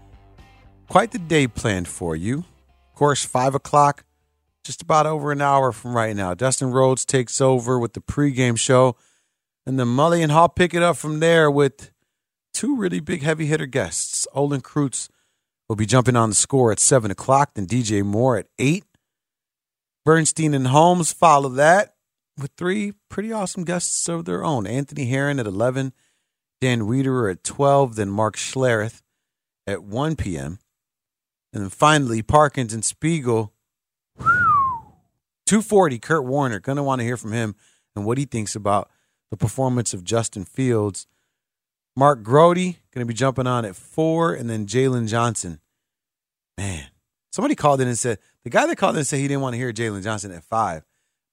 quite the day planned for you. Of course, 5 o'clock, just about over an hour from right now. Dustin Rhodes takes over with the pregame show, and then Mully and Haugh pick it up from there with two really big heavy hitter guests. Olin Kreutz will be jumping on the score at 7 o'clock, then DJ Moore at 8. Bernstein and Holmes follow that with three pretty awesome guests of their own. Anthony Herron at 11, Dan Wiederer at 12, then Mark Schlereth at 1 p.m. And then finally, Parkins and Spiegel. 240, Kurt Warner. Going to want to hear from him and what he thinks about the performance of Justin Fields. Mark Grote going to be jumping on at 4, and then Jaylon Johnson. Man, somebody called in and said, the guy that called in said he didn't want to hear Jaylon Johnson at 5.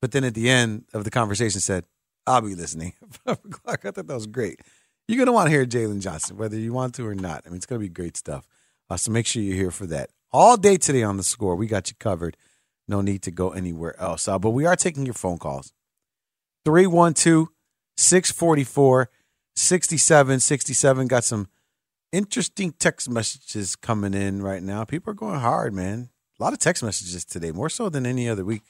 But then at the end of the conversation said, I'll be listening. I thought that was great. You're going to want to hear Jaylon Johnson, whether you want to or not. I mean, it's going to be great stuff. Uh, so make sure you're here for that. All day today on the score. We got you covered. No need to go anywhere else. Uh, but we are taking your phone calls. 312 644 6767. Got some interesting text messages coming in right now. People are going hard, man. A lot of text messages today, more so than any other week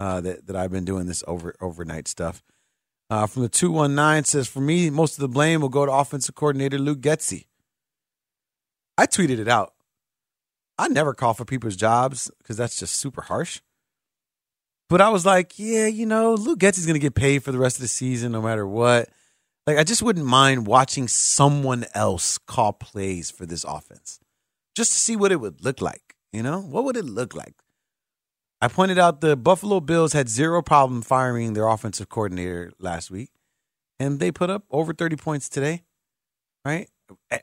uh, that, that I've been doing this over overnight stuff. Uh, from the 219 says, For me, most of the blame will go to offensive coordinator Luke Getsy. I tweeted it out. I never call for people's jobs because that's just super harsh. But I was like, yeah, you know, Luke Getsy's going to get paid for the rest of the season no matter what. Like, I just wouldn't mind watching someone else call plays for this offense just to see what it would look like. You know, what would it look like? I pointed out the Buffalo Bills had zero problem firing their offensive coordinator last week, and they put up over 30 points today, right?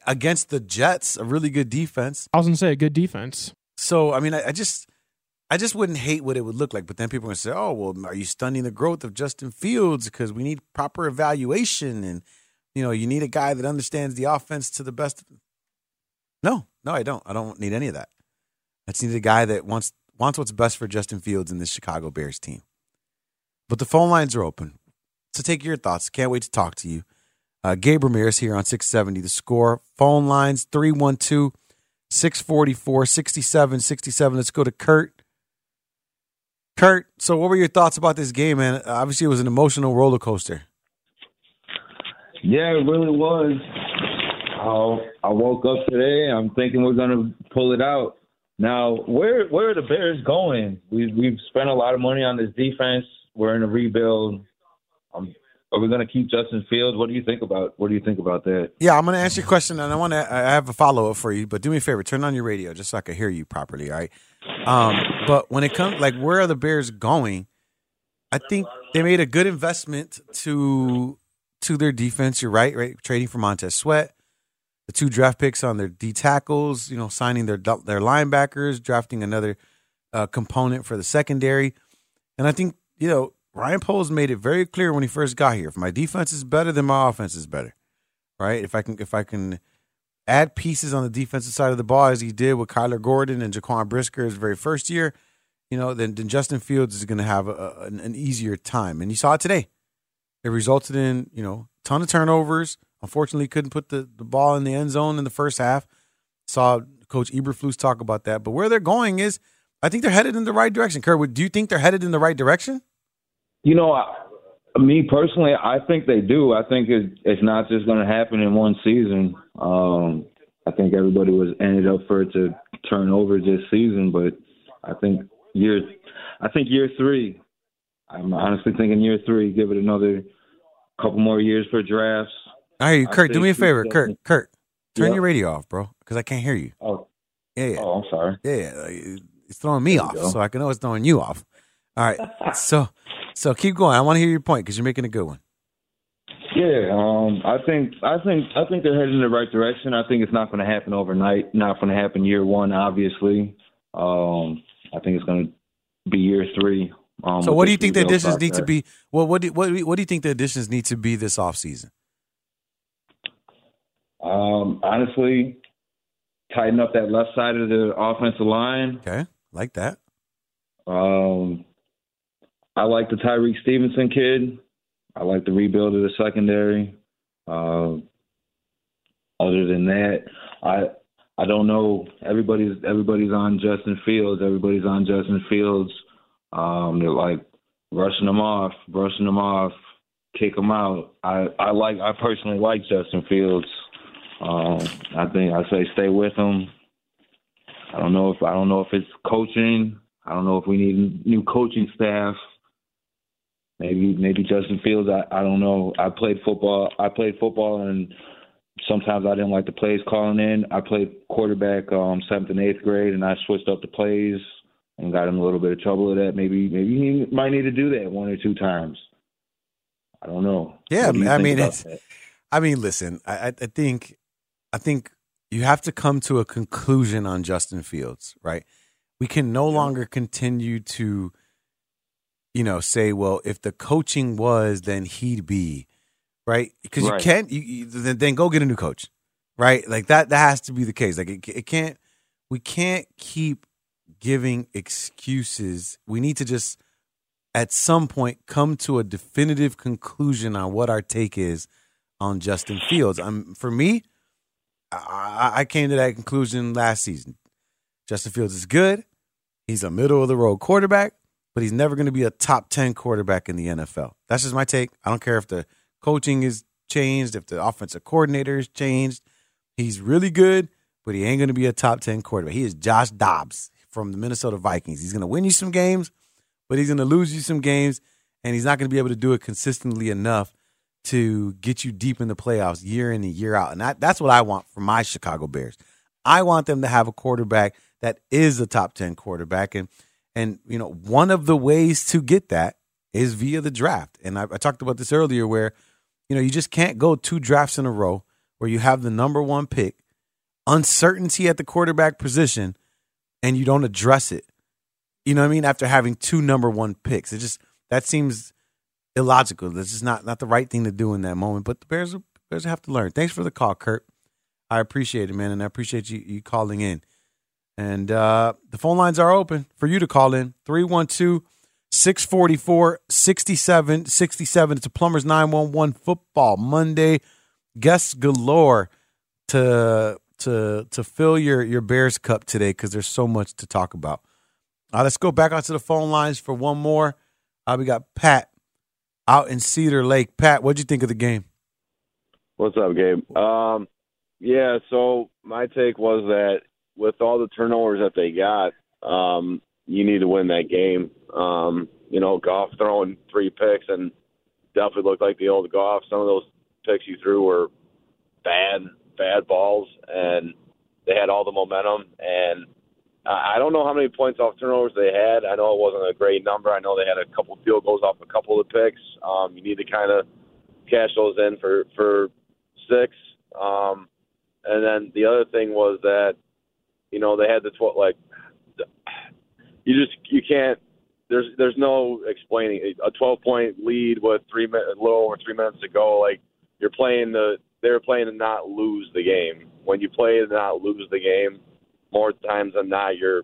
Against the Jets, a really good defense. I was going to say a good defense. So I mean, I, I just I just wouldn't hate what it would look like. But then people are gonna say, "Oh, well, are you stunning the growth of Justin Fields because we need proper evaluation and you know you need a guy that understands the offense to the best." No, no, I don't. I don't need any of that. I just need a guy that wants wants what's best for Justin Fields and this Chicago Bears team. But the phone lines are open. So take your thoughts. Can't wait to talk to you. Uh, Gabe Ramirez here on 670 The Score. Phone lines 312 644 6767. Let's go to Kurt. Kurt, so what were your thoughts about this game, man? Obviously, it was an emotional roller coaster. Yeah, it really was. Uh, I woke up today. I'm thinking we're gonna pull it out. Now, where where are the Bears going? We we've spent a lot of money on this defense. We're in a rebuild. Um, are we going to keep Justin Fields? What do you think about what do you think about that? Yeah, I'm going to ask you a question, and I want to. I have a follow up for you, but do me a favor, turn on your radio just so I can hear you properly. All right. Um, but when it comes, like, where are the Bears going? I think they made a good investment to to their defense. You're right, right? Trading for Montez Sweat, the two draft picks on their D tackles. You know, signing their their linebackers, drafting another uh, component for the secondary, and I think you know Ryan Poles made it very clear when he first got here. If my defense is better, then my offense is better. Right? If I can if I can add pieces on the defensive side of the ball as he did with Kyler Gordon and Jaquan Brisker his very first year, you know, then, then Justin Fields is going to have a, an, an easier time. And you saw it today. It resulted in, you know, a ton of turnovers. Unfortunately, couldn't put the, the ball in the end zone in the first half. Saw Coach Eberflus talk about that. But where they're going is, I think they're headed in the right direction. Kurt, do you think they're headed in the right direction? You know, me personally, I think they do. I think it, it's not just going to happen in one season. Um, I think everybody was ended up for it to turn over this season, but I think year, I think year three. I'm honestly thinking year three. Give it another couple more years for drafts. All right, Kurt, do me a favor, Kurt. Kurt, turn Yeah. your radio off, bro, because I can't hear you. Oh, yeah, yeah. Oh, I'm sorry. Yeah, yeah. It's throwing me off, go. so I can know it's throwing you off. All right, so so keep going. I want to hear your point because you're making a good one. Yeah, um, I think I think I think they're headed in the right direction. I think it's not going to happen overnight. Not going to happen year one, obviously. Um, I think it's going to be year three. Um, so what do you think the additions need to be? Well, what do, what what do you think the additions need to be this offseason? Um, honestly, tighten up that left side of the offensive line. Okay, like that. Um, I like the Tyrique Stevenson kid. I like the rebuild of the secondary. Um, other than that, I I don't know. Everybody's everybody's on Justin Fields. Everybody's on Justin Fields. Um, they're like rushing them off, brushing them off, kick them out. I I like I personally like Justin Fields. Um, I think I say stay with him. I don't know if I don't know if it's coaching. I don't know if we need new coaching staff. Maybe maybe Justin Fields. I, I don't know. I played football. I played football, and sometimes I didn't like the plays calling in. I played quarterback um, seventh and eighth grade, and I switched up the plays and got in a little bit of trouble with that. Maybe maybe he might need to do that one or two times. I don't know. Yeah, do I mean, it's. that? I mean, listen. I, I I think, I think you have to come to a conclusion on Justin Fields, right? We can no longer continue to, you know, say, well, if the coaching was, then he'd be, right? Because Right. you can't. You, you then, then go get a new coach, right? Like that. That has to be the case. Like it, it can't. We can't keep giving excuses. We need to just at some point come to a definitive conclusion on what our take is on Justin Fields. Um, for me, I, I came to that conclusion last season. Justin Fields is good. He's a middle of the road quarterback, but he's never going to be a top 10 quarterback in the NFL. That's just my take. I don't care if the coaching is changed, if the offensive coordinator is changed. He's really good, but he ain't going to be a top 10 quarterback. He is Josh Dobbs from the Minnesota Vikings. He's going to win you some games, but he's going to lose you some games, and he's not going to be able to do it consistently enough to get you deep in the playoffs year in and year out. And that, that's what I want for my Chicago Bears. I want them to have a quarterback that is a top 10 quarterback. And, and you know, one of the ways to get that is via the draft. And I, I talked about this earlier where, you know, you just can't go two drafts in a row where you have the number one pick, uncertainty at the quarterback position, and you don't address it. You know what I mean? After having two number one picks, it just that seems illogical. This is not not the right thing to do in that moment. But the Bears Bears have to learn. Thanks for the call, Kurt. I appreciate it, man, and I appreciate you you calling in. And uh, the phone lines are open for you to call in 312 644 6767. It's a Plumbers 911 football Monday. Guests galore to to to fill your your Bears cup today because there's so much to talk about. Uh, let's go back onto the phone lines for one more. Uh, we got Pat out in Cedar Lake. Pat, what'd you think of the game? What's up, Gabe? Um, yeah, so my take was that with all the turnovers that they got, um, you need to win that game. Um, you know, Goff throwing three picks and definitely looked like the old Goff. Some of those picks you threw were bad, bad balls, and they had all the momentum. And I I don't know how many points off turnovers they had. I know it wasn't a great number. I know they had a couple field goals off a couple of the picks. Um, you need to kind of cash those in for for six. Um, and then the other thing was that you know they had the twelve like you just you can't. There's there's no explaining a 12 point lead with three minutes, little over three minutes to go. Like you're playing the they're playing to not lose the game. When you play to not lose the game, more times than not, you're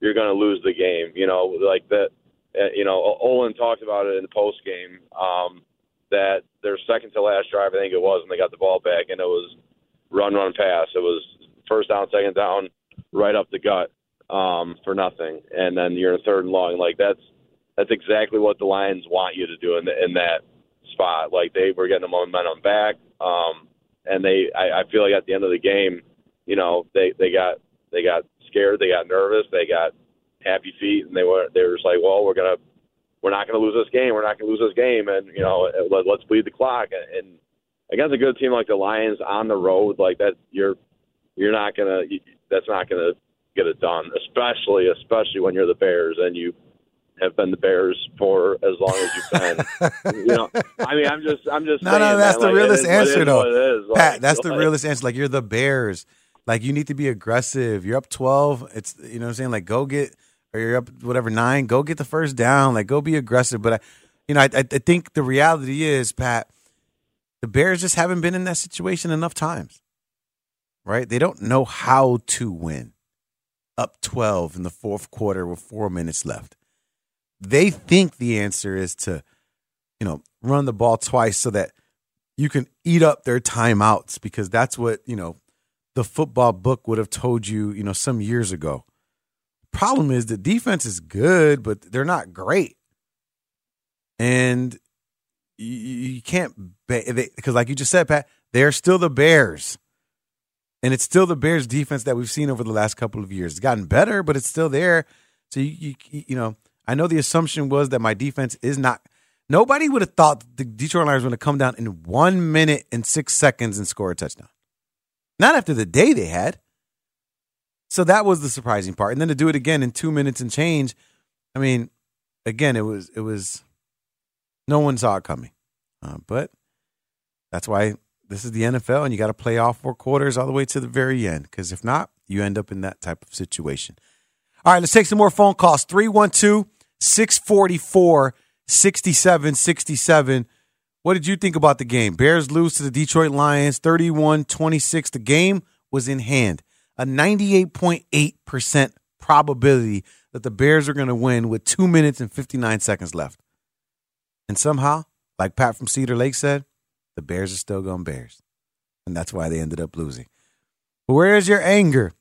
you're going to lose the game. You know, like that. Uh, you know, Olin talked about it in the post game um, that their second to last drive, I think it was, when they got the ball back, and it was run, run, pass. It was first down, second down, right up the gut um, for nothing, and then you're in third and long. Like that's that's exactly what the Lions want you to do in the, in that spot. Like they were getting the momentum back, um, and they I, I feel like at the end of the game, you know, they they got they got scared, they got nervous, they got happy feet, and they were they were just like, well, we're gonna we're not gonna lose this game, we're not gonna lose this game, and you know, let, let's bleed the clock. And against a good team like the Lions on the road, like that, you're you're not gonna that's not gonna get it done, especially especially when you're the Bears and you have been the Bears for as long as you've been. you know, I mean, I'm just, I'm just. No, saying, no, that's man, the like, realest is what it answer, though. Pat, Like, that's the like, realest answer. Like you're the Bears. Like you need to be aggressive. You're up twelve. It's you know what I'm saying. Like go get or you're up whatever nine. Go get the first down. Like go be aggressive. But I, you know, I I think the reality is, Pat, the Bears just haven't been in that situation enough times. Right? They don't know how to win. Up twelve in the fourth quarter with four minutes left. They think the answer is to, you know, run the ball twice so that you can eat up their timeouts because that's what, you know, the football book would have told you, you know, some years ago. Problem is the defense is good, but they're not great. And you, you can't because like you just said, Pat, they're still the Bears. And it's still the Bears defense that we've seen over the last couple of years. It's gotten better, but it's still there. So you you, you know, I know the assumption was that my defense is not Nobody would have thought the Detroit Lions were going to come down in one minute and six seconds and score a touchdown. Not after the day they had. So that was the surprising part. And then to do it again in two minutes and change, I mean, again, it was it was no one saw it coming. Uh, but that's why this is the NFL, and you got to play all four quarters all the way to the very end. Because if not, you end up in that type of situation. All right, let's take some more phone calls. 312 644 6767. What did you think about the game? Bears lose to the Detroit Lions 31 26. The game was in hand. A 98.8% probability that the Bears are going to win with two minutes and 59 seconds left. And somehow, like Pat from Cedar Lake said, the Bears are still going Bears. And that's why they ended up losing. But where is your anger?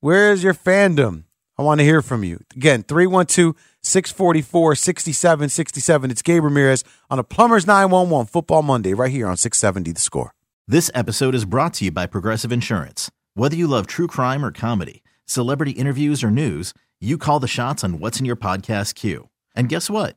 Where is your fandom? I want to hear from you. Again, 312 644 6767. It's Gabe Ramirez on a Plumbers 911 Football Monday right here on 670 The Score. This episode is brought to you by Progressive Insurance. Whether you love true crime or comedy, celebrity interviews or news, you call the shots on what's in your podcast queue. And guess what?